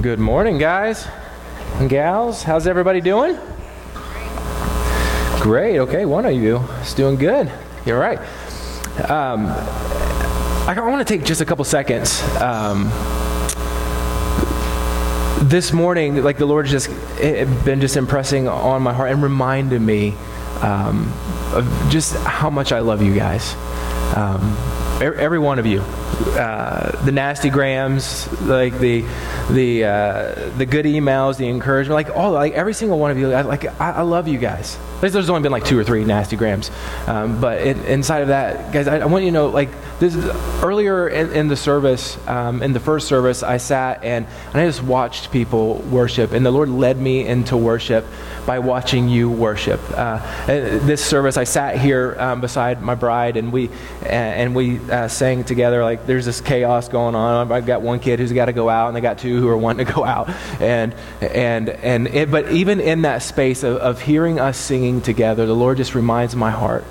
Good morning, guys and gals. How's everybody doing? Great. Okay, one of you is doing good. You're right. Um, I, want to take just a couple seconds. Um, this morning, like the Lord just it, been just impressing on my heart and reminded me um, of just how much I love you guys. Um, every one of you. Uh, the nasty grams, like the the uh, the good emails, the encouragement, like all like every single one of you. I, like I, I love you guys. There's only been like two or three nasty grams, um, but it, inside of that, guys, I, I, want you to know like this earlier in, in the service, um, in the first service, I sat and, and I just watched people worship, and the Lord led me into worship by watching you worship. Uh, this service, I sat here um, beside my bride, and we and we uh, sang together. Like there's this chaos going on. I've got one kid who's got to go out, and I got two who are wanting to go out, and and and but even in that space of, of hearing us singing together, the Lord just reminds my heart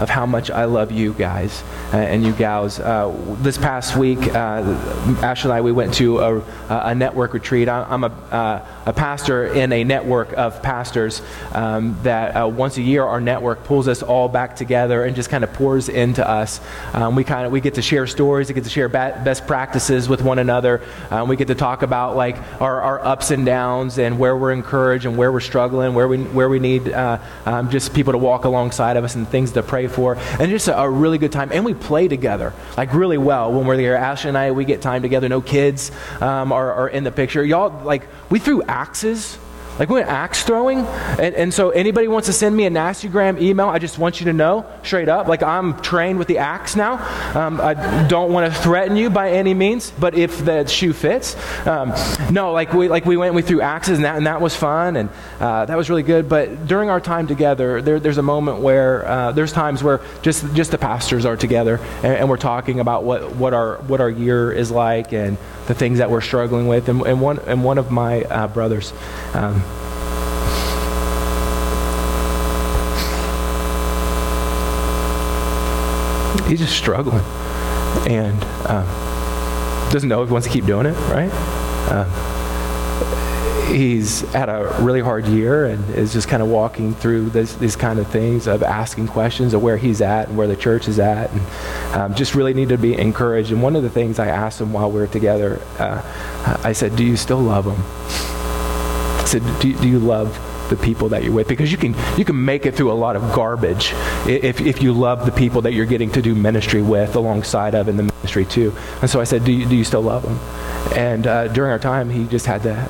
of how much I love you guys uh, and you gals. Uh, this past week, uh, Ashley and I, we went to a, a network retreat. I'm a, uh, a, pastor in a network of pastors um, that once a year our network pulls us all back together and just kind of pours into us. Um, we kind of we get to share stories, we get to share ba- best practices with one another. Um, we get to talk about like our, our, ups and downs and where we're encouraged and where we're struggling, where we where we need uh, um, just people to walk alongside of us and things to pray for, and just a, a, really good time. And we play together, like really well when we're there. Ashley and I, we get time together. No kids um, are, are in the picture. Y'all, like, we threw axes like we went axe throwing. And, and so anybody wants to send me a nastygram email, I just want you to know straight up, like I'm trained with the axe now. Um, I don't want to threaten you by any means, but if the shoe fits. Um, no, like we, like we went, we threw axes and that, and that was fun and uh, that was really good. But during our time together, there, there's a moment where uh, there's times where just, just the pastors are together and, and, we're talking about what, what, our, what our year is like and the things that we're struggling with. And, and, one, and one of my uh, brothers, um, he's just struggling and um, doesn't know if he wants to keep doing it, right? Um, he's had a really hard year and is just kind of walking through this, these kind of things of asking questions of where he's at and where the church is at and um, just really need to be encouraged. And one of the things I asked him while we were together, uh, I said, do you still love him? I said, do, do you love the people that you're with because you can you can make it through a lot of garbage if, if you love the people that you're getting to do ministry with alongside of in the ministry too and so i said do you, do you still love them and uh, during our time he just had to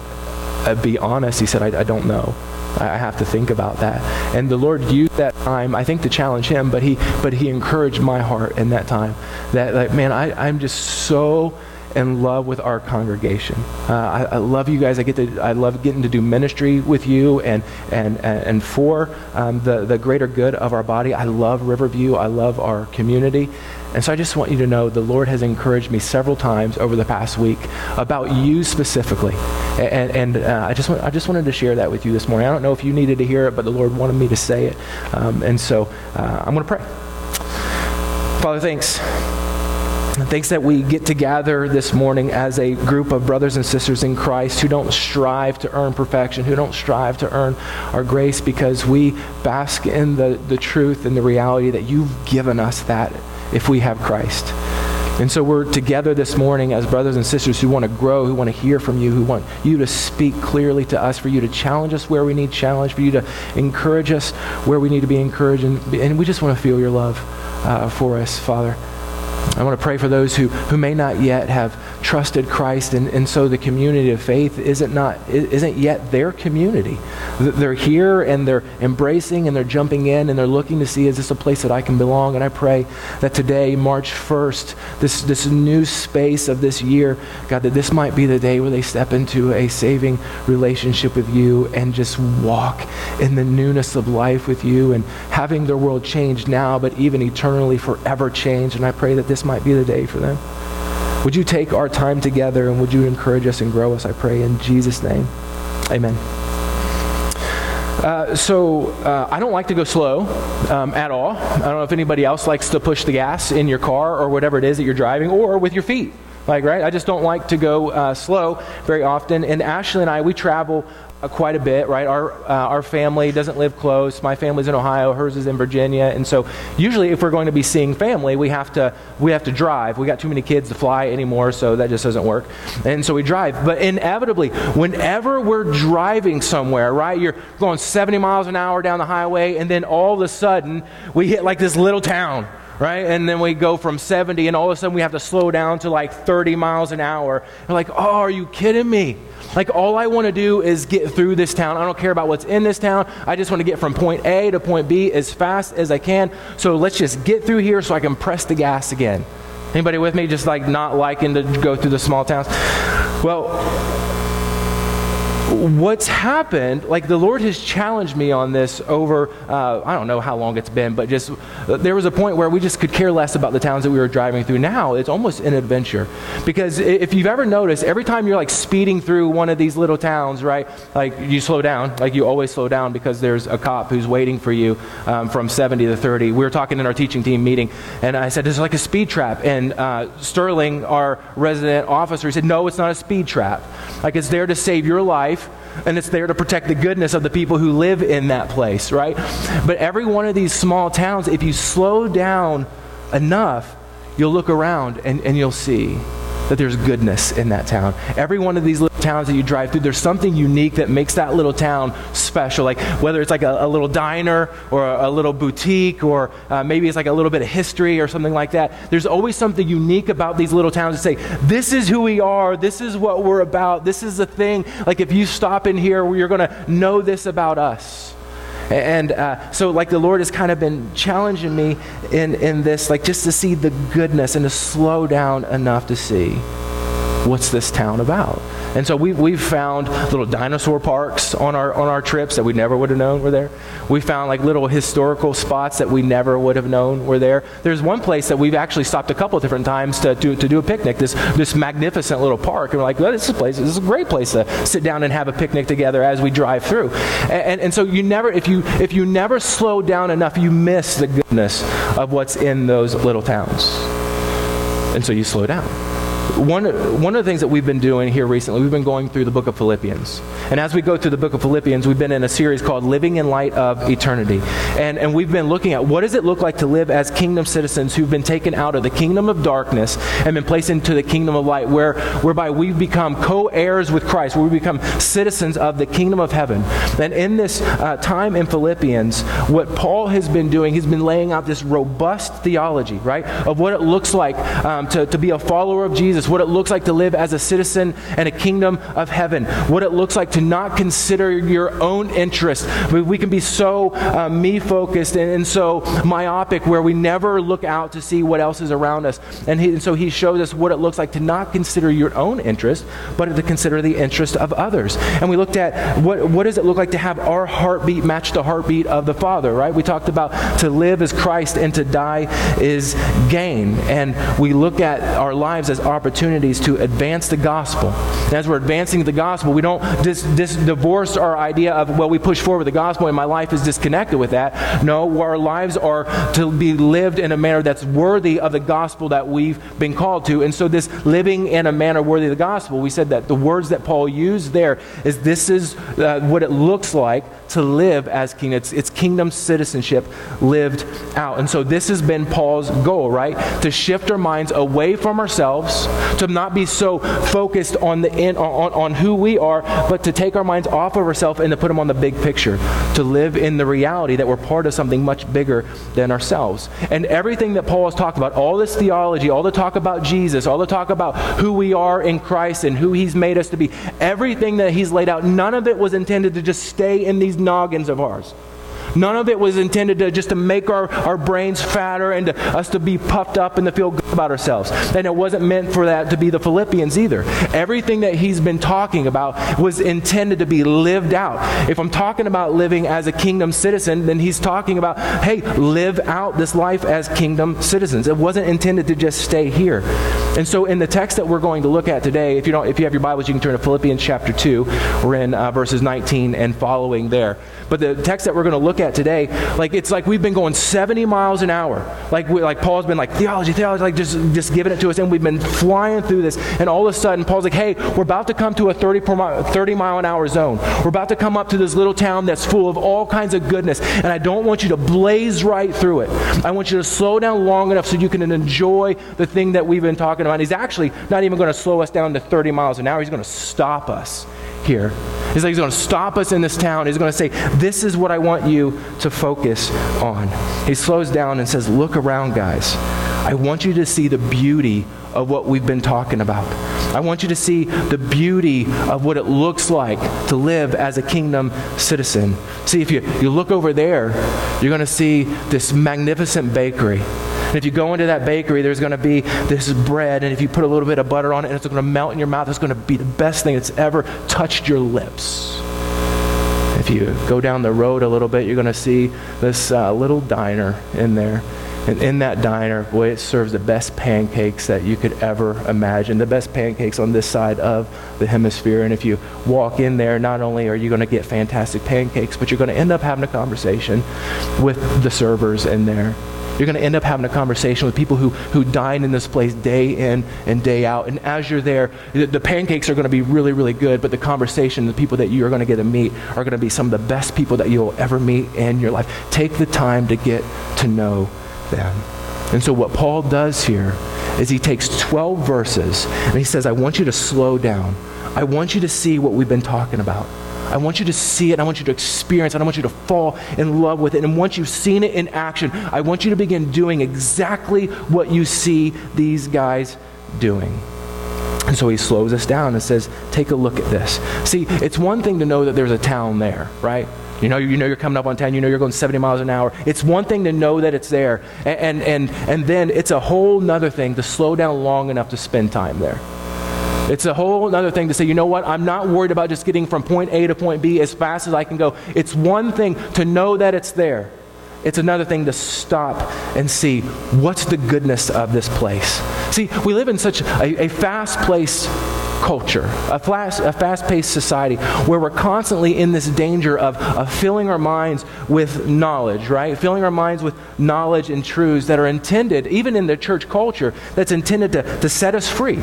uh, be honest. He said, I, I don't know. I have to think about that. And the Lord used that time, I think, to challenge him, but he, but he encouraged my heart in that time. That, like, man, I, I'm just so in love with our congregation. Uh, I, I, love you guys. I get to, I love getting to do ministry with you and and and for um, the the greater good of our body. I love Riverview. I love our community, and so I just want you to know the Lord has encouraged me several times over the past week about you specifically. And, and uh, I, just want, I just wanted to share that with you this morning. I don't know if you needed to hear it, but the Lord wanted me to say it. Um, and so uh, I'm going to pray. Father, thanks. Thanks that we get to gather this morning as a group of brothers and sisters in Christ who don't strive to earn perfection, who don't strive to earn our grace because we bask in the, the truth and the reality that you've given us that if we have Christ. And so we're together this morning as brothers and sisters who want to grow, who want to hear from you, who want you to speak clearly to us, for you to challenge us where we need challenge, for you to encourage us where we need to be encouraged. And, and we just want to feel your love uh, for us, Father. I want to pray for those who, who may not yet have trusted Christ, and, and so the community of faith isn't, not, isn't yet their community. They're here and they're embracing and they're jumping in and they're looking to see, is this a place that I can belong? And I pray that today, March 1st, this, this new space of this year, God, that this might be the day where they step into a saving relationship with you and just walk in the newness of life with you and having their world change now, but even eternally forever change. And I pray that this might be the day for them. Would you take our time together and would you encourage us and grow us, I pray, in Jesus' name. Amen. Uh, so uh, I don't like to go slow um, at all. I don't know if anybody else likes to push the gas in your car or whatever it is that you're driving or with your feet. Like, right? I just don't like to go uh, slow very often. And Ashley and I, we travel uh, quite a bit, right? Our, uh, our family doesn't live close. My family's in Ohio, hers is in Virginia. And so usually if we're going to be seeing family, we have to, we have to drive. We got too many kids to fly anymore, so that just doesn't work. And so we drive. But inevitably, whenever we're driving somewhere, right, you're going 70 miles an hour down the highway, and then all of a sudden we hit like this little town right? And then we go from 70, and all of a sudden we have to slow down to like 30 miles an hour. You're like, oh, are you kidding me? Like, all I want to do is get through this town. I don't care about what's in this town. I just want to get from point A to point B as fast as I can. So let's just get through here so I can press the gas again. Anybody with me? Just like not liking to go through the small towns? Well, what's happened, like the Lord has challenged me on this over, uh, I don't know how long it's been, but just there was a point where we just could care less about the towns that we were driving through. Now it's almost an adventure. Because if you've ever noticed, every time you're like speeding through one of these little towns, right, like you slow down, like you always slow down because there's a cop who's waiting for you um, from 70 to 30. We were talking in our teaching team meeting, and I said, It's like a speed trap. And uh, Sterling, our resident officer, he said, No, it's not a speed trap. Like it's there to save your life and it's there to protect the goodness of the people who live in that place, right? But every one of these small towns, if you slow down enough, you'll look around and, and you'll see that there's goodness in that town. Every one of these little towns that you drive through, there's something unique that makes that little town special. Like whether it's like a, a little diner or a, a little boutique or uh, maybe it's like a little bit of history or something like that. There's always something unique about these little towns to say, this is who we are, this is what we're about, this is the thing. Like if you stop in here, you're going to know this about us. And uh, so, like, the Lord has kind of been challenging me in, in this, like, just to see the goodness and to slow down enough to see what's this town about. And so we, we've found little dinosaur parks on our, on our trips that we never would have known were there. We found like little historical spots that we never would have known were there. There's one place that we've actually stopped a couple different times to, to, to do a picnic, this, this magnificent little park. And we're like, well, this is a place, this is a great place to sit down and have a picnic together as we drive through. And, and, and so you never, if you, if you never slow down enough, you miss the goodness of what's in those little towns. And so you slow down one, one of the things that we've been doing here recently, we've been going through the book of Philippians. And as we go through the book of Philippians, we've been in a series called Living in Light of Eternity. And, and we've been looking at what does it look like to live as kingdom citizens who've been taken out of the kingdom of darkness and been placed into the kingdom of light, where, whereby we've become co heirs with Christ, where we become citizens of the kingdom of heaven. And in this uh, time in Philippians, what Paul has been doing, he's been laying out this robust theology, right, of what it looks like um, to, to be a follower of Jesus what it looks like to live as a citizen in a kingdom of heaven, what it looks like to not consider your own interest. We can be so uh, me focused and, and, so myopic where we never look out to see what else is around us. And, he, and so he shows us what it looks like to not consider your own interest, but to consider the interest of others. And we looked at what, what does it look like to have our heartbeat match the heartbeat of the Father, right? We talked about to live as Christ and to die is gain. And we look at our lives as opportunities opportunities to advance the gospel. And as we're advancing the gospel, we don't dis- dis- divorce our idea of, well, we push forward the gospel and my life is disconnected with that. No, our lives are to be lived in a manner that's worthy of the gospel that we've been called to. And so, this living in a manner worthy of the gospel, we said that the words that Paul used there is this is uh, what it looks like to live as king. It's, it's kingdom citizenship lived out. And so this has been Paul's goal, right? To shift our minds away from ourselves, to not be so focused on the in, on, on who we are, but to take our minds off of ourselves and to put them on the big picture. To live in the reality that we're part of something much bigger than ourselves. And everything that Paul has talked about, all this theology, all the talk about Jesus, all the talk about who we are in Christ and who he's made us to be, everything that he's laid out, none of it was intended to just stay in these noggins of ours. None of it was intended to just to make our, our brains fatter and to, us to be puffed up and to feel good about ourselves. And it wasn't meant for that to be the Philippians either. Everything that he's been talking about was intended to be lived out. If I'm talking about living as a kingdom citizen, then he's talking about, hey, live out this life as kingdom citizens. It wasn't intended to just stay here. And so in the text that we're going to look at today, if you don't if you have your Bibles, you can turn to Philippians chapter 2. We're in uh, verses 19 and following there. But the text that we're going to look at today, like it's like we've been going 70 miles an hour. Like we, like Paul's been like theology, theology, like just just giving it to us, and we've been flying through this. And all of a sudden, Paul's like, "Hey, we're about to come to a 30 mile, 30 mile an hour zone. We're about to come up to this little town that's full of all kinds of goodness, and I don't want you to blaze right through it. I want you to slow down long enough so you can enjoy the thing that we've been talking about." He's actually not even going to slow us down to 30 miles an hour. He's going to stop us here. He's like, he's going to stop us in this town. He's going to say, This is what I want you to focus on. He slows down and says, Look around, guys. I want you to see the beauty of what we've been talking about. I want you to see the beauty of what it looks like to live as a kingdom citizen. See, if you, you look over there, you're going to see this magnificent bakery. And if you go into that bakery, there's going to be this bread, and if you put a little bit of butter on it, and it's going to melt in your mouth, it's going to be the best thing that's ever touched your lips. If you go down the road a little bit, you're going to see this uh, little diner in there. And in that diner, boy, it serves the best pancakes that you could ever imagine. The best pancakes on this side of the hemisphere. And if you walk in there, not only are you going to get fantastic pancakes, but you're going to end up having a conversation with the servers in there. You're going to end up having a conversation with people who, who dine in this place day in and day out. And as you're there, the, the pancakes are going to be really, really good, but the conversation, the people that you are going to get to meet are going to be some of the best people that you'll ever meet in your life. Take the time to get to know them. And so, what Paul does here is he takes 12 verses and he says, I want you to slow down. I want you to see what we've been talking about. I want you to see it. I want you to experience it. I want you to fall in love with it. And once you've seen it in action, I want you to begin doing exactly what you see these guys doing. And so he slows us down and says, Take a look at this. See, it's one thing to know that there's a town there, right? You know, you know you're coming up on 10, you know you're going 70 miles an hour. It's one thing to know that it's there. And, and, and, and then it's a whole nother thing to slow down long enough to spend time there. It's a whole other thing to say, you know what, I'm not worried about just getting from point A to point B as fast as I can go. It's one thing to know that it's there. It's another thing to stop and see what's the goodness of this place. See, we live in such a, a fast place culture, a fast, a fast-paced society where we're constantly in this danger of, of filling our minds with knowledge, right? Filling our minds with knowledge and truths that are intended, even in the church culture, that's intended to, to set us free.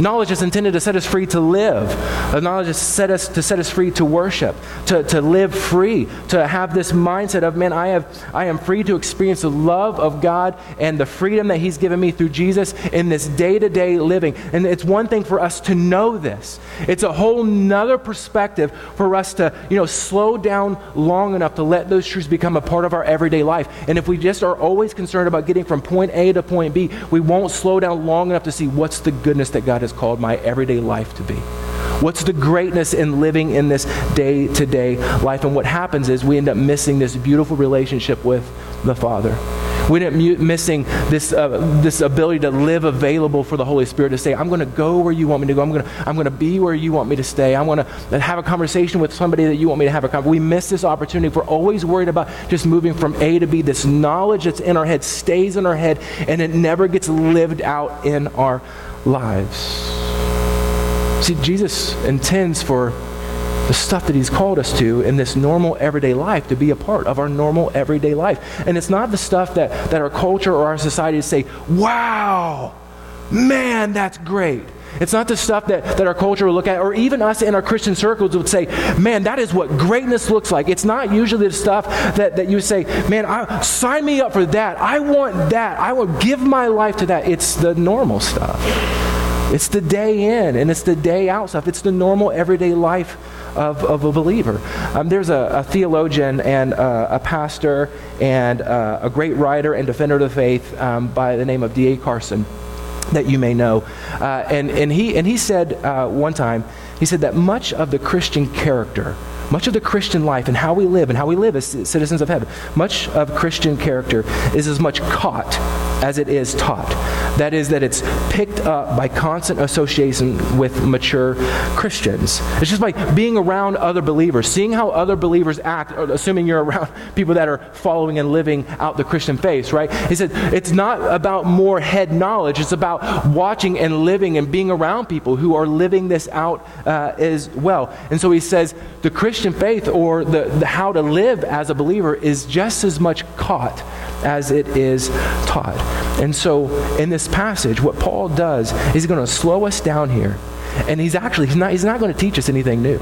Knowledge is intended to set us free to live. Knowledge is set us to set us free to worship, to, to live free, to have this mindset of, man, I have I am free to experience the love of God and the freedom that He's given me through Jesus in this day-to-day living. And it's one thing for us to know this. It's a whole nother perspective for us to, you know, slow down long enough to let those truths become a part of our everyday life. And if we just are always concerned about getting from point A to point B, we won't slow down long enough to see what's the goodness that God has has called my everyday life to be. What's the greatness in living in this day to day life? And what happens is we end up missing this beautiful relationship with the Father. We end up missing this, uh, this ability to live available for the Holy Spirit to say, I'm going to go where you want me to go. I'm going to I'm to be where you want me to stay. I'm going to have a conversation with somebody that you want me to have a conversation. We miss this opportunity. We're always worried about just moving from A to B. This knowledge that's in our head stays in our head, and it never gets lived out in our lives. See, Jesus intends for the stuff that he's called us to in this normal everyday life to be a part of our normal everyday life. And it's not the stuff that, that our culture or our society say, wow, man, that's great. It's not the stuff that, that our culture will look at, or even us in our Christian circles would say, man, that is what greatness looks like. It's not usually the stuff that, that you say, man, I, sign me up for that. I want that. I will give my life to that. It's the normal stuff. It's the day in and it's the day out stuff. It's the normal everyday life of, of a believer. Um, there's a, a, theologian and uh, a pastor and uh, a great writer and defender of the faith um, by the name of D.A. Carson that you may know. Uh, and, and, he, and he said uh, one time, he said that much of the Christian character, much of the Christian life and how we live and how we live as citizens of heaven, much of Christian character is as much caught as it is taught. That is, that it's picked up by constant association with mature Christians. It's just like being around other believers, seeing how other believers act, assuming you're around people that are following and living out the Christian faith, right? He said, it's not about more head knowledge, it's about watching and living and being around people who are living this out uh, as well. And so he says, the Christian Christian faith or the, the how to live as a believer is just as much caught as it is taught. And so in this passage, what Paul does is he's going to slow us down here. And he's actually, he's not, he's not going to teach us anything new.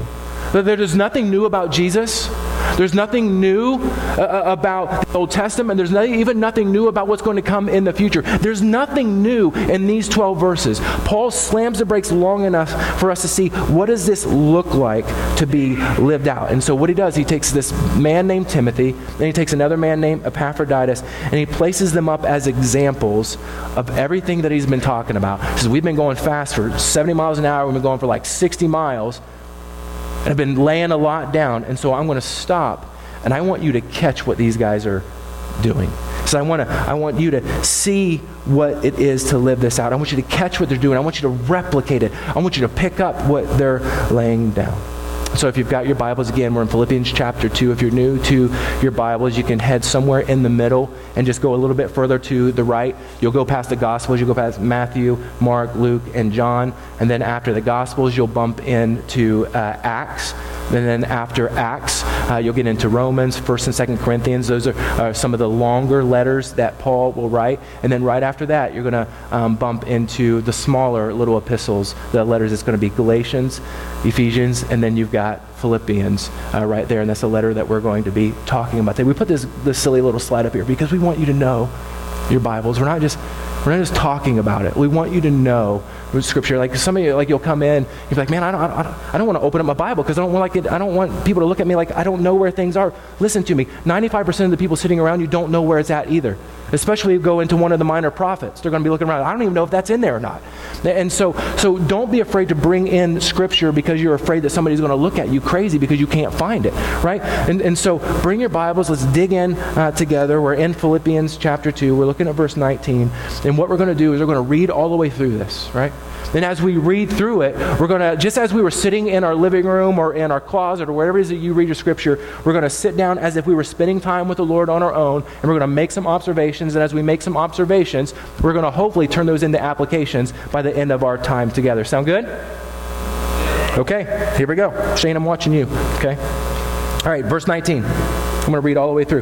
There's nothing new about Jesus. There's nothing new uh, uh, about the Old Testament. There's even nothing new about what's going to come in the future. There's nothing new in these 12 verses. Paul slams the brakes long enough for us to see what does this look like to be lived out. And so what he does, he takes this man named Timothy, and he takes another man named Epaphroditus, and he places them up as examples of everything that he's been talking about. Says, we've been going fast for 70 miles an hour. We've been going for like 60 miles and I've been laying a lot down. And so I'm going to stop and I want you to catch what these guys are doing. So I want to I want you to see what it is to live this out. I want you to catch what they're doing. I want you to replicate it. I want you to pick up what they're laying down. So if you've got your Bibles again, we're in Philippians chapter 2. If you're new to your Bibles, you can head somewhere in the middle and just go a little bit further to the right. You'll go past the Gospels, you'll go past Matthew, Mark, Luke, and John. And then after the Gospels, you'll bump into uh, Acts. And then after Acts, uh, you'll get into Romans, 1st and 2nd Corinthians. Those are uh, some of the longer letters that Paul will write. And then right after that, you're going to um, bump into the smaller little epistles, the letters. It's going to be Galatians, Ephesians, and then you've got Philippians uh, right there. And that's a letter that we're going to be talking about. We put this, this silly little slide up here because we want you to know your Bibles. We're not just we're not just talking about it. We want you to know Scripture. Like some of you, like you'll come in, you're like, man, I don't, I don't, I don't want to open up my Bible because I don't want like it, I don't want people to look at me like I don't know where things are. Listen to me. 95% of the people sitting around you don't know where it's at either. Especially if you go into one of the minor prophets, they're going to be looking around. I don't even know if that's in there or not. And so, so don't be afraid to bring in Scripture because you're afraid that somebody's going to look at you crazy because you can't find it, right? And, and so bring your Bibles. Let's dig in uh, together. We're in Philippians chapter 2. We're looking at verse 19. And what we're going to do is we're going to read all the way through this, right? And as we read through it, we're going to, just as we were sitting in our living room or in our closet or wherever it is that you read your scripture, we're going to sit down as if we were spending time with the Lord on our own, and we're going to make some observations. And as we make some observations, we're going to hopefully turn those into applications by the end of our time together. Sound good? Okay, here we go. Shane, I'm watching you. Okay? All right, verse 19. I'm going to read all the way through.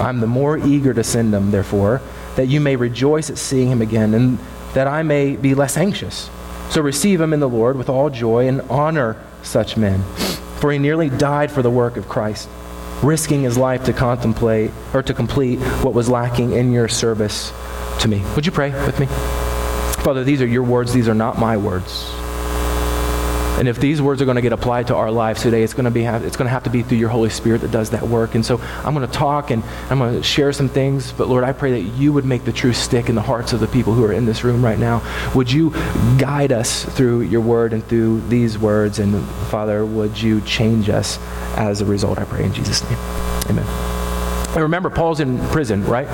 I'm the more eager to send him, therefore, that you may rejoice at seeing him again, and that I may be less anxious. So receive him in the Lord with all joy and honor such men. For he nearly died for the work of Christ, risking his life to contemplate or to complete what was lacking in your service to me. Would you pray with me? Father, these are your words, these are not my words. And if these words are going to get applied to our lives today, it's going to be it's going to have to be through your Holy Spirit that does that work. And so I'm going to talk and I'm going to share some things, but Lord, I pray that you would make the truth stick in the hearts of the people who are in this room right now. Would you guide us through your word and through these words and Father, would you change us as a result? I pray in Jesus name. Amen. And remember, Paul's in prison, right?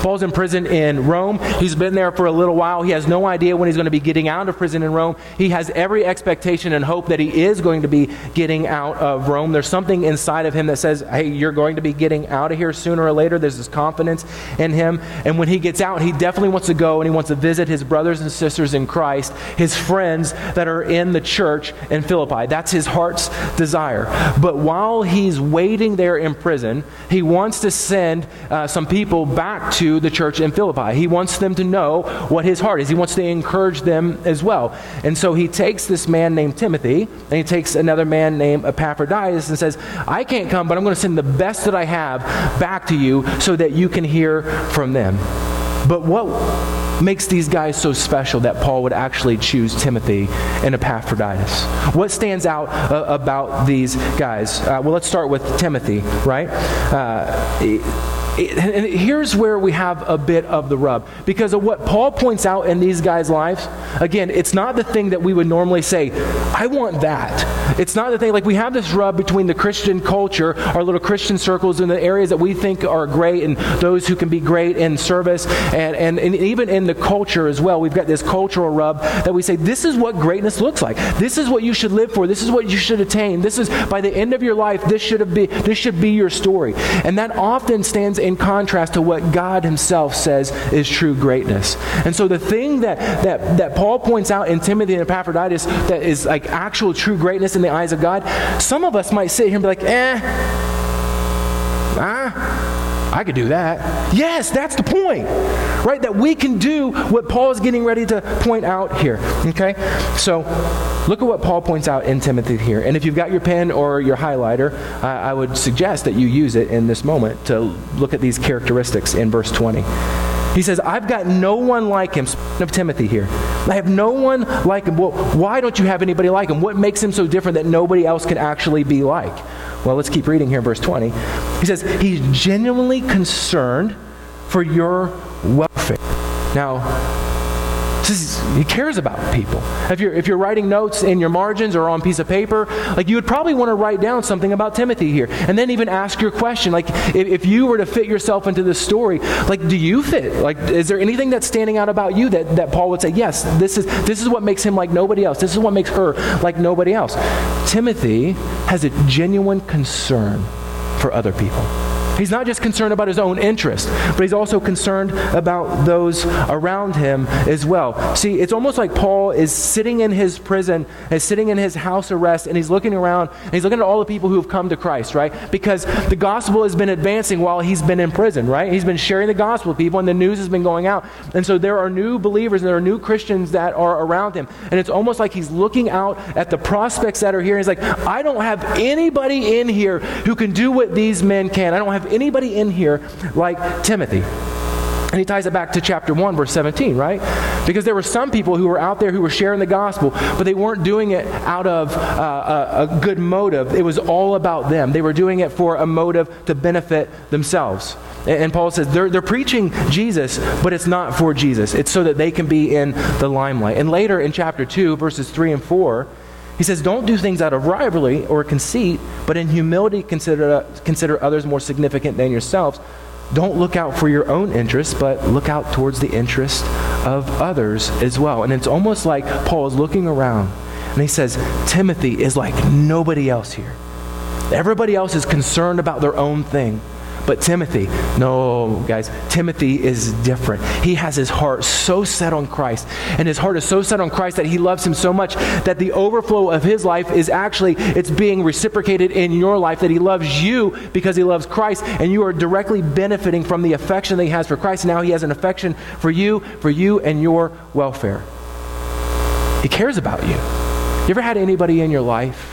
Paul's in prison in Rome. He's been there for a little while. He has no idea when he's going to be getting out of prison in Rome. He has every expectation and hope that he is going to be getting out of Rome. There's something inside of him that says, hey, you're going to be getting out of here sooner or later. There's this confidence in him. And when he gets out, he definitely wants to go and he wants to visit his brothers and sisters in Christ, his friends that are in the church in Philippi. That's his heart's desire. But while he's waiting there in prison, he wants to send uh, some people back to the church in Philippi. He wants them to know what his heart is. He wants to encourage them as well. And so he takes this man named Timothy, and he takes another man named Epaphroditus and says, I can't come, but I'm going to send the best that I have back to you so that you can hear from them. But what makes these guys so special that Paul would actually choose Timothy and Epaphroditus? What stands out uh, about these guys? Uh, well, let's start with Timothy, right? Uh, and here's where we have a bit of the rub. Because of what Paul points out in these guys' lives, again, it's not the thing that we would normally say, I want that. It's not the thing, like we have this rub between the Christian culture, our little Christian circles, and the areas that we think are great, and those who can be great in service, and, and, and even in the culture as well. We've got this cultural rub that we say, this is what greatness looks like. This is what you should live for. This is what you should attain. This is, by the end of your life, this should be, this should be your story. And that often stands in contrast to what God Himself says is true greatness. And so the thing that, that, that Paul points out in Timothy and Epaphroditus that is like actual true greatness in the eyes of God, some of us might sit here and be like, eh, I could do that. Yes, that's the point, right? That we can do what Paul is getting ready to point out here, okay? So look at what Paul points out in Timothy here. And if you've got your pen or your highlighter, I would suggest that you use it in this moment to look at these characteristics in verse 20. He says, I've got no one like him. Speaking of Timothy here. I have no one like him. Well, why don't you have anybody like him? What makes him so different that nobody else can actually be like? Well, let's keep reading here verse 20. He says, He's genuinely concerned for your welfare. Now, he cares about people. If you're, if you're writing notes in your margins or on a piece of paper, like you would probably want to write down something about Timothy here. And then even ask your question. Like if, if you were to fit yourself into this story, like do you fit? Like is there anything that's standing out about you that, that Paul would say, yes, this is, this is what makes him like nobody else. This is what makes her like nobody else. Timothy has a genuine concern for other people. He's not just concerned about his own interest, but he's also concerned about those around him as well. See, it's almost like Paul is sitting in his prison, is sitting in his house arrest, and he's looking around and he's looking at all the people who have come to Christ, right? Because the gospel has been advancing while he's been in prison, right? He's been sharing the gospel with people, and the news has been going out. And so there are new believers and there are new Christians that are around him. And it's almost like he's looking out at the prospects that are here. He's like, I don't have anybody in here who can do what these men can. I don't have anybody in here like Timothy. And he ties it back to chapter 1, verse 17, right? Because there were some people who were out there who were sharing the gospel, but they weren't doing it out of uh, a, a good motive. It was all about them. They were doing it for a motive to benefit themselves. And Paul says they're, they're preaching Jesus, but it's not for Jesus. It's so that they can be in the limelight. And later in chapter 2, verses 3 and 4, he says, Don't do things out of rivalry or conceit, but in humility consider, consider others more significant than yourselves. Don't look out for your own interests, but look out towards the interest of others as well. And it's almost like Paul is looking around and he says, Timothy is like nobody else here. Everybody else is concerned about their own thing. But Timothy, no, guys, Timothy is different. He has his heart so set on Christ, and his heart is so set on Christ that he loves him so much that the overflow of his life is actually it's being reciprocated in your life that he loves you because he loves Christ and you are directly benefiting from the affection that he has for Christ. Now he has an affection for you, for you and your welfare. He cares about you. You ever had anybody in your life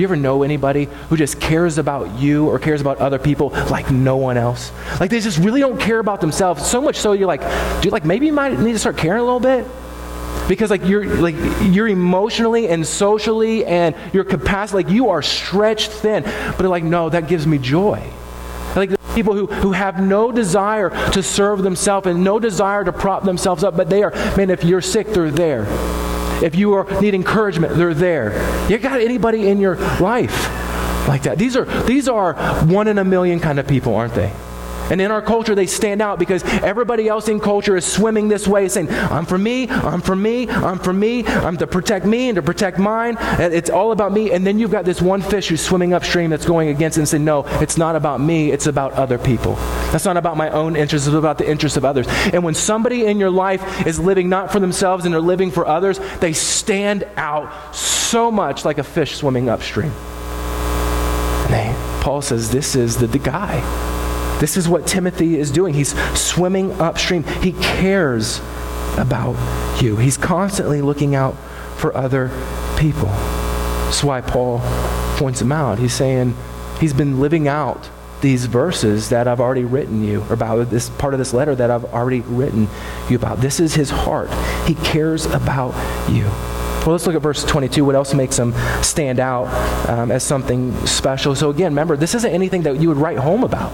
you ever know anybody who just cares about you or cares about other people like no one else? Like they just really don't care about themselves. So much so you're like, dude, like maybe you might need to start caring a little bit because like you're like you're emotionally and socially and your capacity like you are stretched thin but like no that gives me joy like people who, who have no desire to serve themselves and no desire to prop themselves up but they are man if you're sick they're there if you are, need encouragement, they're there. You got anybody in your life like that? These are, these are one in a million kind of people, aren't they? And in our culture, they stand out because everybody else in culture is swimming this way, saying, I'm for me, I'm for me, I'm for me, I'm to protect me and to protect mine. It's all about me. And then you've got this one fish who's swimming upstream that's going against it and saying, No, it's not about me, it's about other people. That's not about my own interests, it's about the interests of others. And when somebody in your life is living not for themselves and they're living for others, they stand out so much like a fish swimming upstream. And they, Paul says, This is the, the guy. This is what Timothy is doing. He's swimming upstream. He cares about you. He's constantly looking out for other people. That's why Paul points him out. He's saying he's been living out these verses that I've already written you, about this part of this letter that I've already written you about. This is his heart. He cares about you. Well, let's look at verse 22. What else makes him stand out um, as something special? So, again, remember, this isn't anything that you would write home about,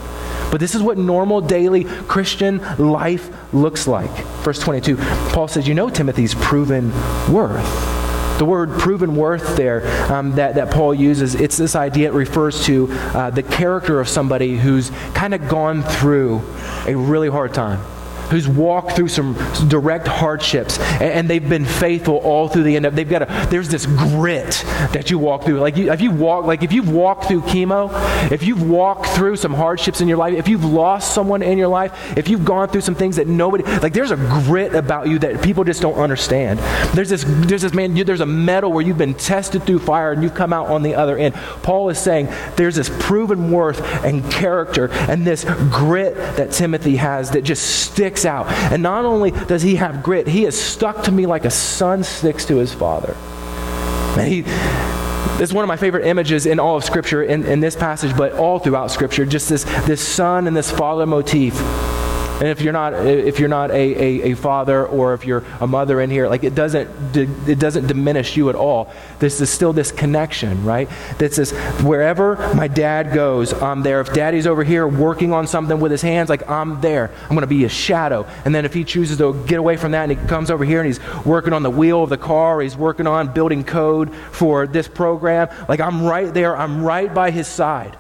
but this is what normal daily Christian life looks like. Verse 22, Paul says, You know Timothy's proven worth. The word proven worth there um, that, that Paul uses, it's this idea, it refers to uh, the character of somebody who's kind of gone through a really hard time who's walked through some direct hardships and, and, they've been faithful all through the end of they've got a there's this grit that you walk through. Like you, if you walk like if you've walked through chemo if you've walked through some hardships in your life if you've lost someone in your life if you've gone through some things that nobody like there's a grit about you that people just don't understand. There's this there's this man you, there's a metal where you've been tested through fire and you've come out on the other end. Paul is saying there's this proven worth and character and this grit that timothy has that just sticks sticks out. And not only does he have grit, he is stuck to me like a son sticks to his father. And he, this is one of my favorite images in all of Scripture, in, in this passage, but all throughout Scripture, just this, this son and this father motif and if you're not, if you're not a, a, a, father or if you're a mother in here, like it doesn't, it doesn't diminish you at all. This is still this connection, right? That says, wherever my dad goes, I'm there. If daddy's over here working on something with his hands, like I'm there. I'm going to be a shadow. And then if he chooses to get away from that and he comes over here and he's working on the wheel of the car, he's working on building code for this program, like I'm right there. I'm right by his side.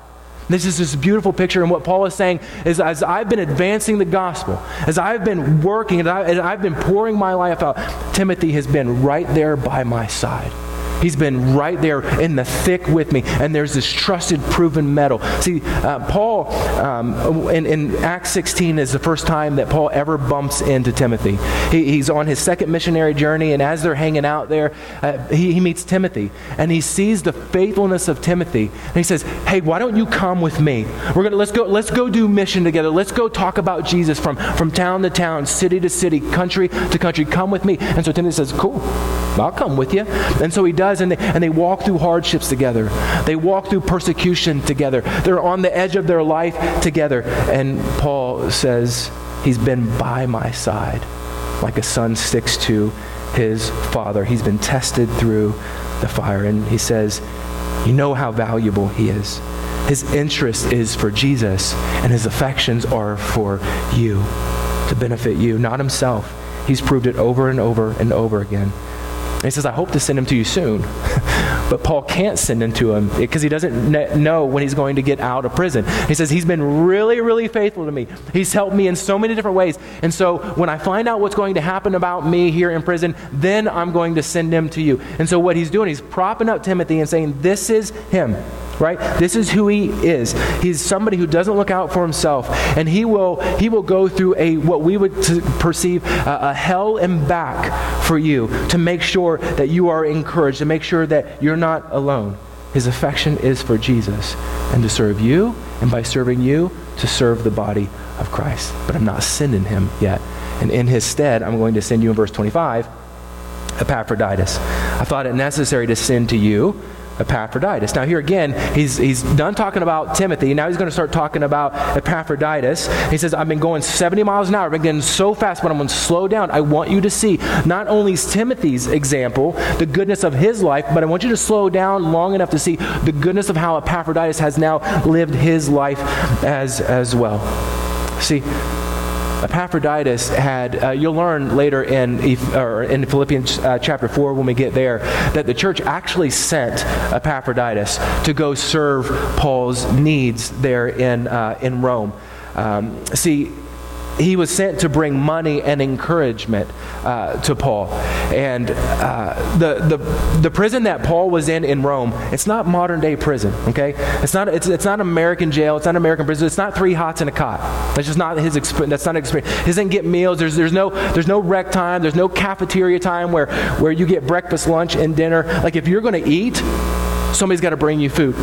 This is this beautiful picture, and what Paul is saying is as I've been advancing the gospel, as I've been working, and, I, have been pouring my life out, Timothy has been right there by my side. He's been right there in the thick with me, and there's this trusted, proven metal. See, uh, Paul, um, in, in, Acts 16 is the first time that Paul ever bumps into Timothy. He, he's on his second missionary journey, and as they're hanging out there, uh, he, he meets Timothy, and he sees the faithfulness of Timothy, and he says, "Hey, why don't you come with me? We're gonna let's go let's go do mission together. Let's go talk about Jesus from from town to town, city to city, country to country. Come with me." And so Timothy says, "Cool, I'll come with you." And so he does does, and they, and they walk through hardships together. They walk through persecution together. They're on the edge of their life together. And Paul says, He's been by my side like a son sticks to his father. He's been tested through the fire. And he says, You know how valuable he is. His interest is for Jesus, and his affections are for you, to benefit you, not himself. He's proved it over and over and over again. And he says, I hope to send him to you soon. but Paul can't send him to him because he doesn't know when he's going to get out of prison. He says, He's been really, really faithful to me. He's helped me in so many different ways. And so when I find out what's going to happen about me here in prison, then I'm going to send him to you. And so what he's doing, he's propping up Timothy and saying, This is him right? This is who he is. He's somebody who doesn't look out for himself, and he will he will go through a what we would perceive a, a hell and back for you to make sure that you are encouraged, to make sure that you're not alone. His affection is for Jesus and to serve you, and by serving you, to serve the body of Christ. But I'm not sending him yet. And in his stead, I'm going to send you in verse 25 Epaphroditus. I thought it necessary to send to you Epaphroditus. Now, here again, he's, he's done talking about Timothy. Now he's going to start talking about Epaphroditus. He says, I've been going 70 miles an hour. I've been getting so fast, but I'm going to slow down. I want you to see not only Timothy's example, the goodness of his life, but I want you to slow down long enough to see the goodness of how Epaphroditus has now lived his life as, as well. See, Epaphroditus had, uh, you'll learn later in, or in Philippians uh, chapter 4 when we get there, that the church actually sent Epaphroditus to go serve Paul's needs there in, uh, in Rome. Um, see, he was sent to bring money and encouragement uh, to Paul. And uh, the, the, the prison that Paul was in in Rome, it's not modern day prison, okay? It's not, it's, it's not American jail, it's not American prison, it's not three hots and a cot. That's just not his experience. That's not experience. He doesn't get meals, there's, there's, no, there's no rec time, there's no cafeteria time where, where you get breakfast, lunch, and dinner. Like if you're going to eat, somebody's got to bring you food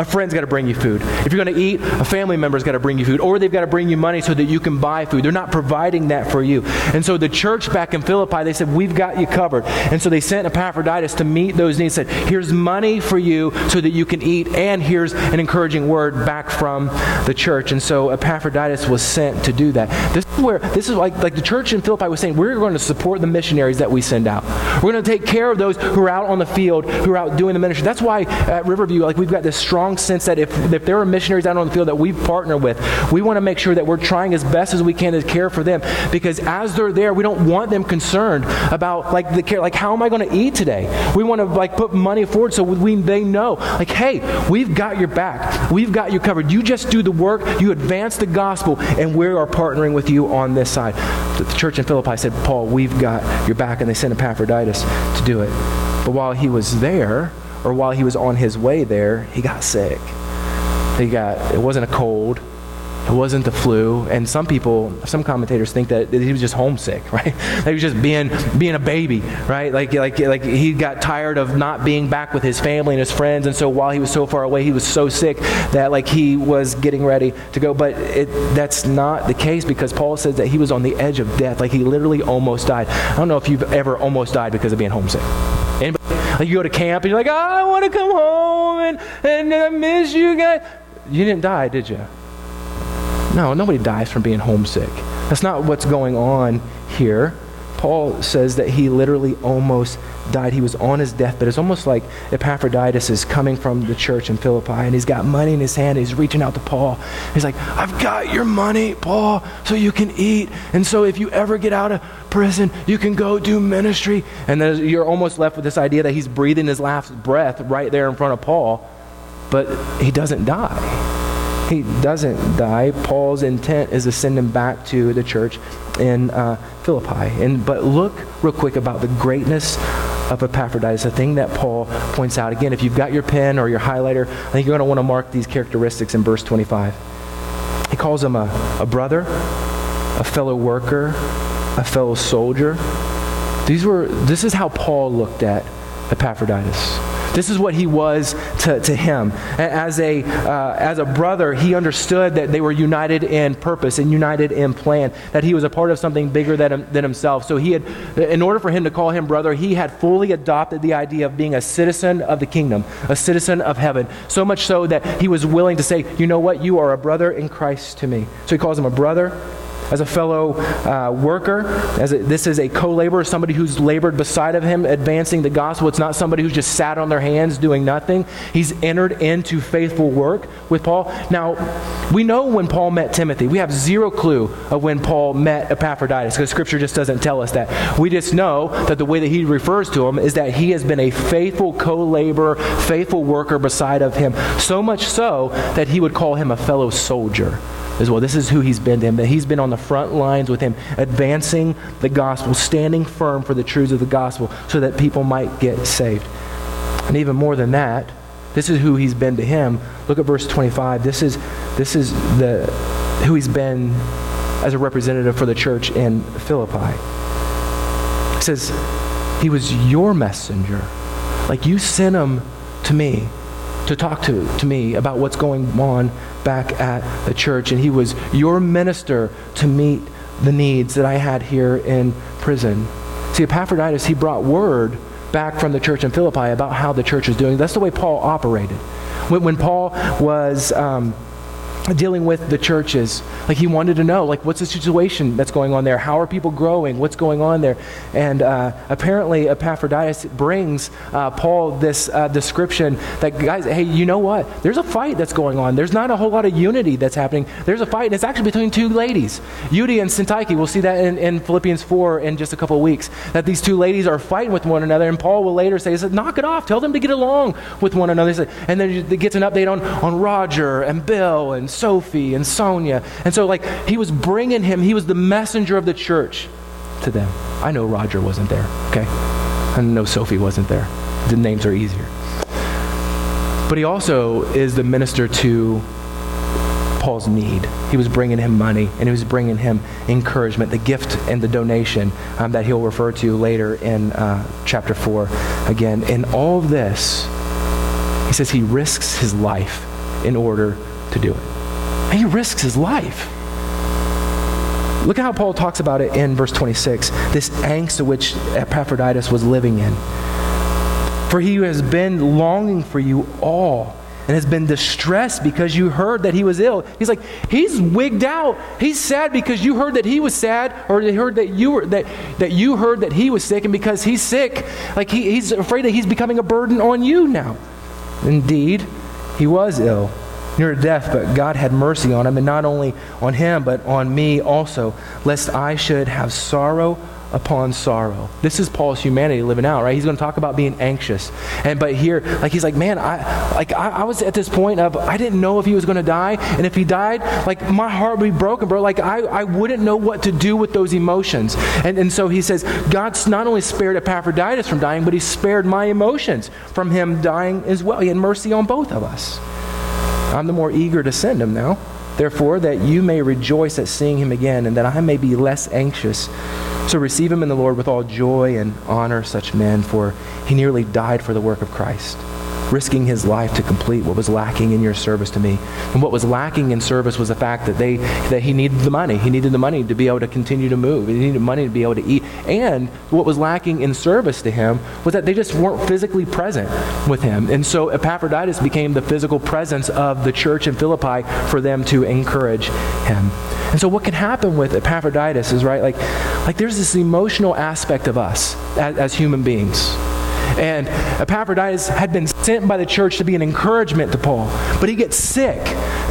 a friend's got to bring you food. If you're going to eat, a family member's got to bring you food, or they've got to bring you money so that you can buy food. They're not providing that for you. And so the church back in Philippi, they said, We've got you covered. And so they sent Epaphroditus to meet those needs, said, Here's money for you so that you can eat, and here's an encouraging word back from the church. And so Epaphroditus was sent to do that. This is where, this is like, like the church in Philippi was saying, We're going to support the missionaries that we send out. We're going to take care of those who are out on the field, who are out doing the ministry. That's why at Riverview, like we've got this strong sense that if, if there are missionaries out on the field that we partner with, we want to make sure that we're trying as best as we can to care for them. Because as they're there, we don't want them concerned about like the care, like how am I going to eat today? We want to like put money forward so we, they know, like, hey, we've got your back. We've got you covered. You just do the work, you advance the gospel, and we are partnering with you on this side. The church in Philippi said, Paul, we've got your back, and they sent Epaphroditus to do it. But while he was there, or while he was on his way there, he got sick. He got, it wasn't a cold, it wasn't the flu. And some people, some commentators think that he was just homesick, right? he was just being, being a baby, right? Like, like, like he got tired of not being back with his family and his friends. And so while he was so far away, he was so sick that like he was getting ready to go. But it, that's not the case because Paul says that he was on the edge of death. Like he literally almost died. I don't know if you've ever almost died because of being homesick. Anybody? Like you go to camp and you're like, oh, I want to come home and, and I miss you guys. You didn't die, did you? No, nobody dies from being homesick. That's not what's going on here. Paul says that he literally almost died. He was on his deathbed. It's almost like Epaphroditus is coming from the church in Philippi and he's got money in his hand. He's reaching out to Paul. He's like, I've got your money, Paul, so you can eat. And so if you ever get out of prison, you can go do ministry. And then you're almost left with this idea that he's breathing his last breath right there in front of Paul, but he doesn't die he doesn't die. Paul's intent is to send him back to the church in uh, Philippi. And but look real quick about the greatness of Epaphroditus, a thing that Paul points out. Again, if you've got your pen or your highlighter, I think you're going to want to mark these characteristics in verse 25. He calls him a, a brother, a fellow worker, a fellow soldier. These were, this is how Paul looked at Epaphroditus. This is what he was to, to him. As a, uh, as a brother, he understood that they were united in purpose and united in plan, that he was a part of something bigger than, than himself. So he had, in order for him to call him brother, he had fully adopted the idea of being a citizen of the kingdom, a citizen of heaven. So much so that he was willing to say, you know what, you are a brother in Christ to me. So he calls him a brother, as a fellow uh, worker. As a, this is a co-laborer, somebody who's labored beside of him, advancing the gospel. It's not somebody who's just sat on their hands doing nothing. He's entered into faithful work with Paul. Now, we know when Paul met Timothy. We have zero clue of when Paul met Epaphroditus because Scripture just doesn't tell us that. We just know that the way that he refers to him is that he has been a faithful co-laborer, faithful worker beside of him. So much so that he would call him a fellow soldier as well. This is who he's been to him, that he's been on the front lines with him, advancing the gospel, standing firm for the truths of the gospel so that people might get saved. And even more than that, this is who he's been to him. Look at verse 25. This is, this is the, who he's been as a representative for the church in Philippi. It says, He was your messenger. Like you sent him to me to talk to, to me about what's going on back at the church. And he was your minister to meet the needs that I had here in prison. See, Epaphroditus, he brought word back from the church in Philippi about how the church is doing. That's the way Paul operated. When, when Paul was. Um, dealing with the churches. Like he wanted to know, like, what's the situation that's going on there? How are people growing? What's going on there? And uh, apparently, Epaphroditus brings uh, Paul this uh, description that, guys, hey, you know what? There's a fight that's going on. There's not a whole lot of unity that's happening. There's a fight, and it's actually between two ladies, Euodia and Syntyche. We'll see that in, in Philippians 4 in just a couple of weeks, that these two ladies are fighting with one another, and Paul will later say, he said, knock it off. Tell them to get along with one another. And then he gets an update on, on Roger and Bill and Sophie and Sonia. And so, like, he was bringing him, he was the messenger of the church to them. I know Roger wasn't there, okay? I know Sophie wasn't there. The names are easier. But he also is the minister to Paul's need. He was bringing him money and he was bringing him encouragement, the gift and the donation um, that he'll refer to later in uh, chapter 4 again. In all this, he says he risks his life in order to do it. He risks his life. Look at how Paul talks about it in verse 26 this angst which Epaphroditus was living in. For he has been longing for you all and has been distressed because you heard that he was ill. He's like, he's wigged out. He's sad because you heard that he was sad, or they heard that you were that that you heard that he was sick, and because he's sick, like he, he's afraid that he's becoming a burden on you now. Indeed, he was ill near death, but God had mercy on him, and not only on him, but on me also, lest I should have sorrow upon sorrow. This is Paul's humanity living out, right? He's going to talk about being anxious. And but here, like he's like, man, I like I, I was at this point of I didn't know if he was going to die, and if he died, like my heart would be broken, bro. Like I, I wouldn't know what to do with those emotions. And and so he says, God's not only spared Epaphroditus from dying, but he spared my emotions from him dying as well. He had mercy on both of us. I'm the more eager to send him now. Therefore, that you may rejoice at seeing him again, and that I may be less anxious so receive him in the Lord with all joy and honor such men, for he nearly died for the work of Christ, risking his life to complete what was lacking in your service to me. And what was lacking in service was the fact that they that he needed the money. He needed the money to be able to continue to move. He needed money to be able to eat. And what was lacking in service to him was that they just weren't physically present with him. And so Epaphroditus became the physical presence of the church in Philippi for them to encourage him. And so what can happen with Epaphroditus is right, like, like there's this emotional aspect of us as, as human beings. And Epaphroditus had been sent by the church to be an encouragement to Paul, but he gets sick.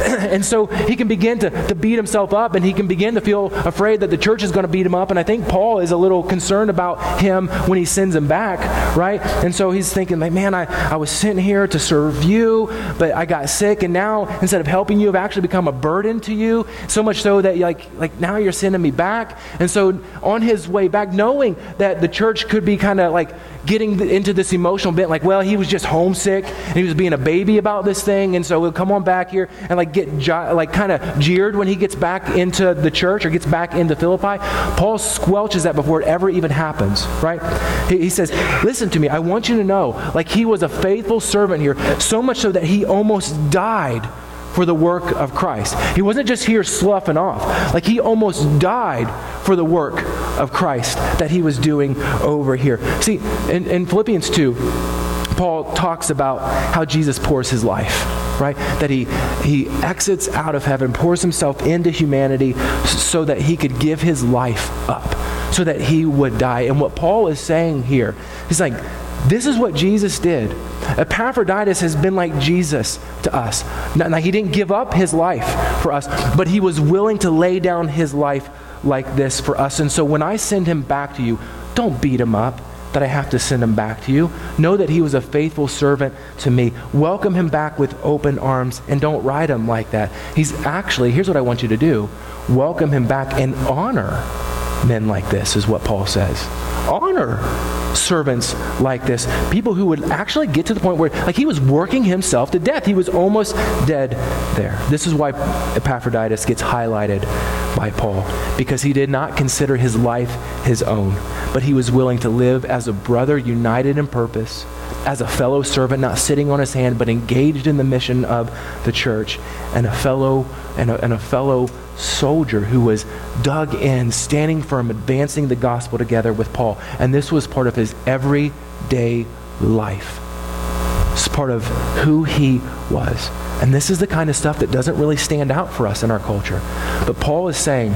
and so he can begin to, to beat himself up and he can begin to feel afraid that the church is going to beat him up. And I think Paul is a little concerned about him when he sends him back, right? And so he's thinking, like, man, I, I was sent here to serve you, but I got sick, and now instead of helping you, I've actually become a burden to you. So much so that like, like now you're sending me back. And so on his way back, knowing that the church could be kind of like getting into this emotional bit, like, well, he was just homesick and he was being a baby about this thing, and so he'll come on back here and like get like kind of jeered when he gets back into the church or gets back into Philippi. Paul squelches that before it ever even happens, right? He, he says, "Listen to me. I want you to know, like he was a faithful servant here, so much so that he almost died." For the work of Christ. He wasn't just here sloughing off. Like he almost died for the work of Christ that he was doing over here. See, in, in Philippians 2, Paul talks about how Jesus pours his life, right? That he, he exits out of heaven, pours himself into humanity so that he could give his life up, so that he would die. And what Paul is saying here, he's like, this is what Jesus did. Epaphroditus has been like Jesus to us. Now, he didn't give up his life for us, but he was willing to lay down his life like this for us. And so when I send him back to you, don't beat him up that I have to send him back to you. Know that he was a faithful servant to me. Welcome him back with open arms and don't ride him like that. He's actually, here's what I want you to do welcome him back and honor men like this, is what Paul says. Honor servants like this. People who would actually get to the point where, like, he was working himself to death. He was almost dead there. This is why Epaphroditus gets highlighted by Paul, because he did not consider his life his own, but he was willing to live as a brother united in purpose, as a fellow servant, not sitting on his hand, but engaged in the mission of the church, and a fellow and a, and a fellow soldier who was dug in, standing firm, advancing the gospel together with Paul. And this was part of his everyday life. It's part of who he was. And this is the kind of stuff that doesn't really stand out for us in our culture. But Paul is saying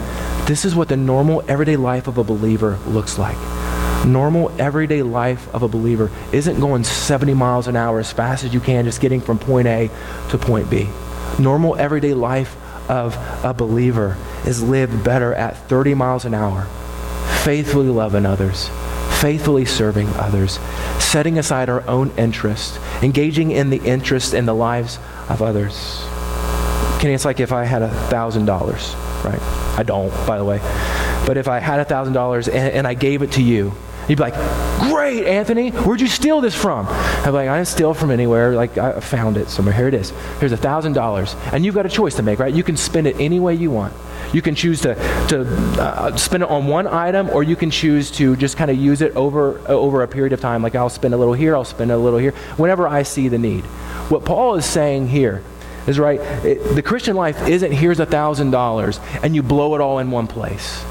this is what the normal everyday life of a believer looks like. Normal everyday life of a believer isn't going 70 miles an hour as fast as you can, just getting from point A to point B. Normal everyday life of a believer is lived better at 30 miles an hour, faithfully loving others, faithfully serving others, setting aside our own interest, engaging in the interest in the lives of others. Kenny, it's like if I had a thousand dollars, right? I don't, by the way. But if I had a thousand dollars and I gave it to you, You'd be like, great, Anthony, where'd you steal this from? I'm like, I didn't steal from anywhere. Like, I found it somewhere. Here it is. Here's a $1,000. And you've got a choice to make, right? You can spend it any way you want. You can choose to, to uh, spend it on one item, or you can choose to just kind of use it over, uh, over a period of time. Like, I'll spend a little here, I'll spend a little here, whenever I see the need. What Paul is saying here is right. It, the Christian life isn't here's a thousand dollars and you blow it all in one place.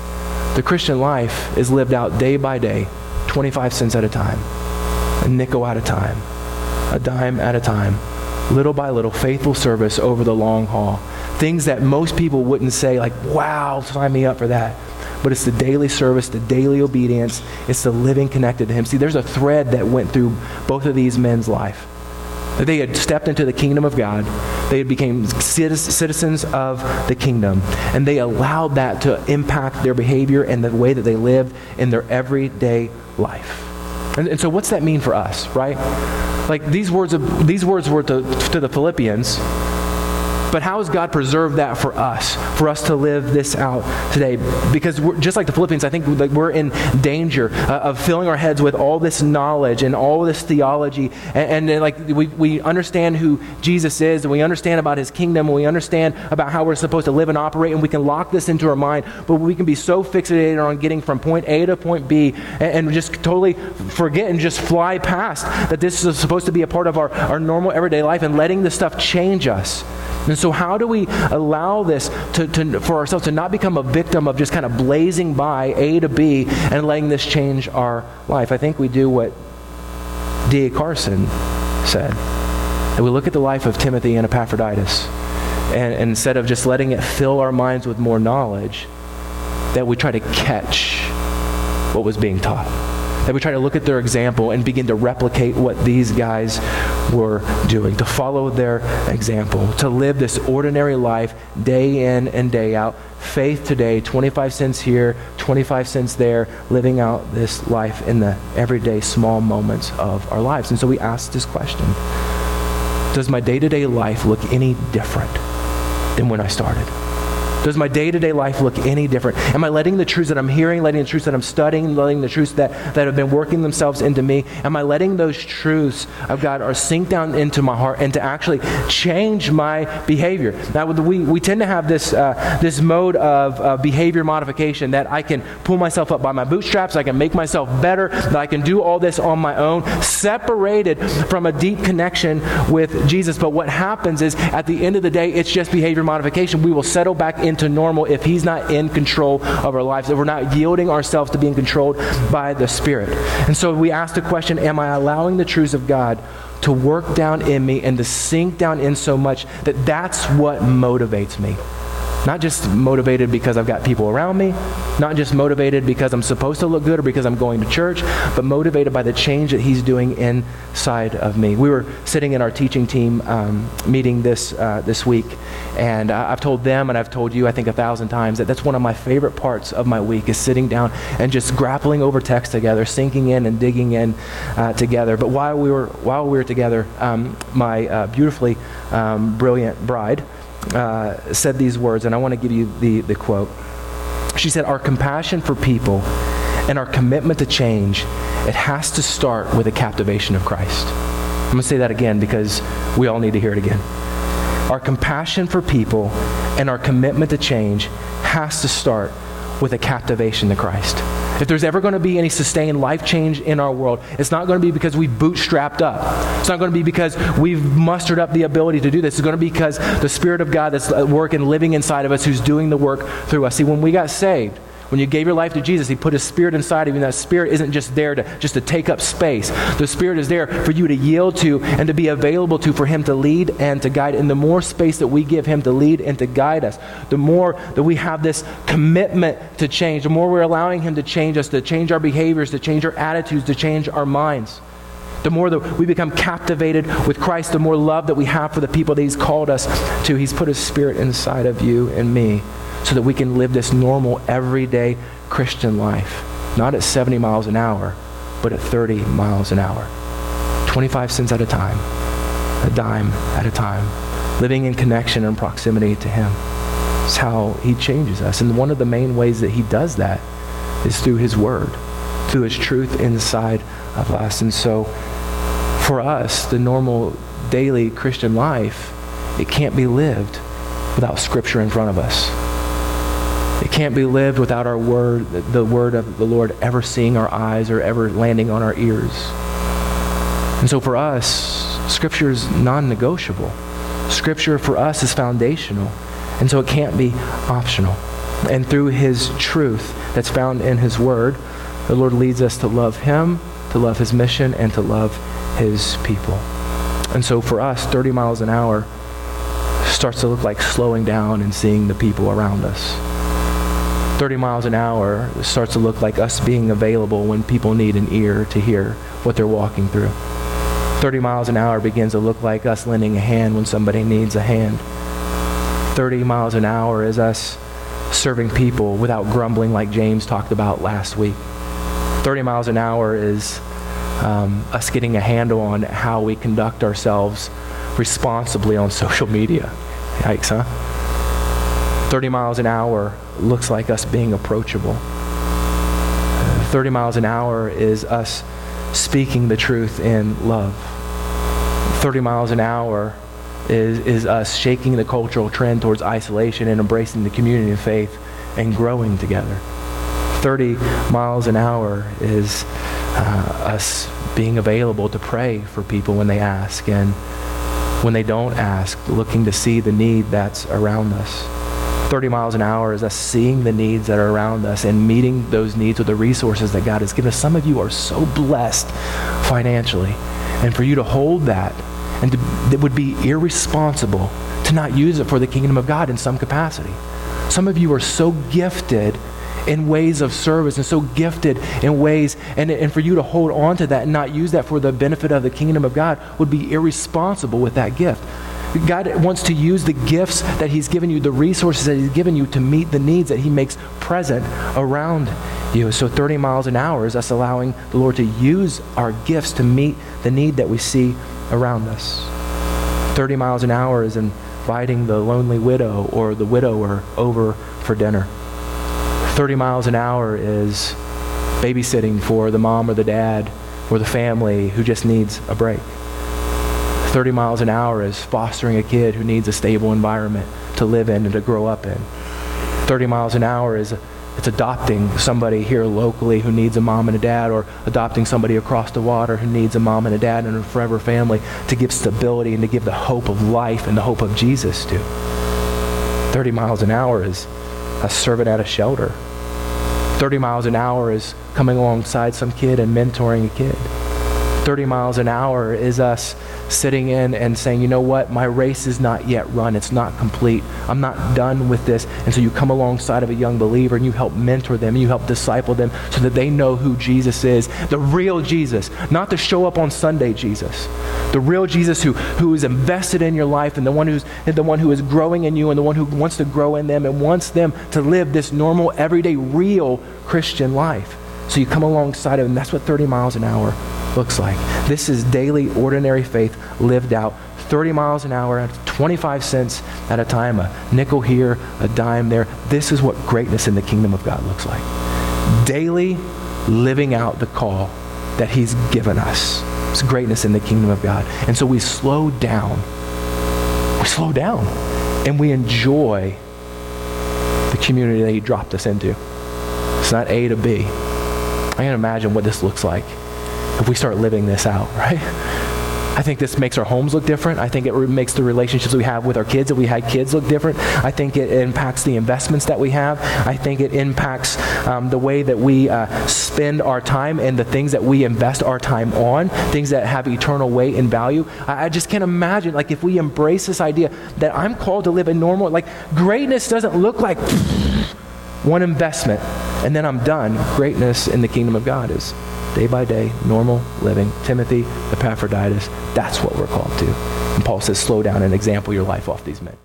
The Christian life is lived out day by day, 25 cents at a time, a nickel at a time, a dime at a time, little by little, faithful service over the long haul. Things that most people wouldn't say, like, wow, sign me up for that. But it's the daily service, the daily obedience, it's the living connected to Him. See, there's a thread that went through both of these men's life. That they had stepped into the kingdom of God, they had become citizens of the kingdom, and they allowed that to impact their behavior and the way that they lived in their everyday life. And, and so, what's that mean for us, right? Like these words, of, these words were to, to the Philippians but how has God preserved that for us, for us to live this out today? Because just like the Philippians, I think like we're in danger uh, of filling our heads with all this knowledge and all this theology. And, and, like we, we understand who Jesus is, and we understand about his kingdom, and we understand about how we're supposed to live and operate, and we can lock this into our mind. But we can be so fixated on getting from point A to point B and, and just totally forget and just fly past that this is supposed to be a part of our, our normal everyday life and letting this stuff change us. And so, how do we allow this to, to, for ourselves to not become a victim of just kind of blazing by A to B and letting this change our life? I think we do what D.A. Carson said. And we look at the life of Timothy and Epaphroditus, and, and instead of just letting it fill our minds with more knowledge, that we try to catch what was being taught that we try to look at their example and begin to replicate what these guys were doing, to follow their example, to live this ordinary life day in and day out. Faith today, 25 cents here, 25 cents there, living out this life in the everyday small moments of our lives. And so we ask this question Does my day to day life look any different than when I started? Does my day to day life look any different? Am I letting the truths that I'm hearing, letting the truths that I'm studying, letting the truths that, that have been working themselves into me, am I letting those truths of God are sink down into my heart and to actually change my behavior? Now, we, we tend to have this, uh, this mode of uh, behavior modification that I can pull myself up by my bootstraps, I can make myself better, that I can do all this on my own, separated from a deep connection with Jesus. But what happens is at the end of the day, it's just behavior modification. We will settle back in into normal if He's not in control of our lives, if we're not yielding ourselves to being controlled by the Spirit. And so we ask the question Am I allowing the truths of God to work down in me and to sink down in so much that that's what motivates me? Not just motivated because I've got people around me, not just motivated because I'm supposed to look good or because I'm going to church, but motivated by the change that He's doing inside of me. We were sitting in our teaching team um, meeting this, uh, this week, and I've told them and I've told you, I think, a thousand times that that's one of my favorite parts of my week is sitting down and just grappling over text together, sinking in and digging in uh, together. But while we were, while we were together, um, my uh, beautifully um, brilliant bride, uh, said these words, and I want to give you the, the quote. She said, Our compassion for people and our commitment to change, it has to start with a captivation of Christ. I'm going to say that again because we all need to hear it again. Our compassion for people and our commitment to change has to start with a captivation to Christ. If there's ever going to be any sustained life change in our world, it's not going to be because we've bootstrapped up. It's not going to be because we've mustered up the ability to do this. It's going to be because the Spirit of God that's at work and living inside of us who's doing the work through us. See, when we got saved, when you gave your life to Jesus, He put His Spirit inside of you, and that Spirit isn't just there to just to take up space. The Spirit is there for you to yield to and to be available to for Him to lead and to guide. And the more space that we give Him to lead and to guide us, the more that we have this commitment to change, the more we're allowing Him to change us, to change our behaviors, to change our attitudes, to change our minds. The more that we become captivated with Christ, the more love that we have for the people that He's called us to. He's put His Spirit inside of you and me so that we can live this normal, everyday Christian life. Not at 70 miles an hour, but at 30 miles an hour. 25 cents at a time, a dime at a time, living in connection and proximity to Him. It's how He changes us. And one of the main ways that He does that is through His Word, through His truth inside of us. And so, for us, the normal daily Christian life, it can't be lived without Scripture in front of us. It can't be lived without our word, the word of the Lord ever seeing our eyes or ever landing on our ears. And so for us, Scripture is non negotiable. Scripture for us is foundational, and so it can't be optional. And through His truth that's found in His Word, the Lord leads us to love Him, to love His mission, and to love His people. And so for us, 30 miles an hour starts to look like slowing down and seeing the people around us. 30 miles an hour starts to look like us being available when people need an ear to hear what they're walking through. 30 miles an hour begins to look like us lending a hand when somebody needs a hand. 30 miles an hour is us serving people without grumbling, like James talked about last week. 30 miles an hour is um, us getting a handle on how we conduct ourselves responsibly on social media. Yikes, huh? 30 miles an hour looks like us being approachable. 30 miles an hour is us speaking the truth in love. 30 miles an hour is, is us shaking the cultural trend towards isolation and embracing the community of faith and growing together. 30 miles an hour is uh, us being available to pray for people when they ask and when they don't ask, looking to see the need that's around us. 30 miles an hour is us seeing the needs that are around us and meeting those needs with the resources that God has given us. Some of you are so blessed financially. And for you to hold that and to, it would be irresponsible to not use it for the kingdom of God in some capacity. Some of you are so gifted in ways of service and so gifted in ways, and, and for you to hold on to that and not use that for the benefit of the kingdom of God would be irresponsible with that gift. God wants to use the gifts that He's given you, the resources that He's given you to meet the needs that He makes present around you. So 30 miles an hour is us allowing the Lord to use our gifts to meet the need that we see around us. 30 miles an hour is inviting the lonely widow or the widower over for dinner. 30 miles an hour is babysitting for the mom or the dad or the family who just needs a break. 30 miles an hour is fostering a kid who needs a stable environment to live in and to grow up in. 30 miles an hour is it's adopting somebody here locally who needs a mom and a dad, or adopting somebody across the water who needs a mom and a dad and a forever family to give stability and to give the hope of life and the hope of Jesus to. 30 miles an hour is a servant at a shelter. 30 miles an hour is coming alongside some kid and mentoring a kid. 30 miles an hour is us sitting in and saying, you know what, my race is not yet run. It's not complete. I'm not done with this. And so you come alongside of a young believer and you help mentor them you help disciple them so that they know who Jesus is the real Jesus, not the show up on Sunday Jesus. The real Jesus who, who is invested in your life and the one, who's, the one who is growing in you and the one who wants to grow in them and wants them to live this normal, everyday, real Christian life. So you come alongside of them. That's what 30 miles an hour looks like. This is daily, ordinary faith lived out 30 miles an hour at 25 cents at a time, a nickel here, a dime there. This is what greatness in the kingdom of God looks like. Daily living out the call that He's given us. It's greatness in the kingdom of God. And so we slow down. We slow down and we enjoy the community that He dropped us into. It's not A to B. I can't imagine what this looks like if we start living this out, right? I think this makes our homes look different. I think it makes the relationships we have with our kids, if we had kids, look different. I think it impacts the investments that we have. I think it impacts um, the way that we uh, spend our time and the things that we invest our time on, things that have eternal weight and value. I, I just can't imagine, like, if we embrace this idea that I'm called to live a normal, like, greatness doesn't look like one investment and then I'm done. Greatness in the kingdom of God is day by day, normal living. Timothy, Epaphroditus, that's what we're called to. And Paul says, slow down and example your life off these men.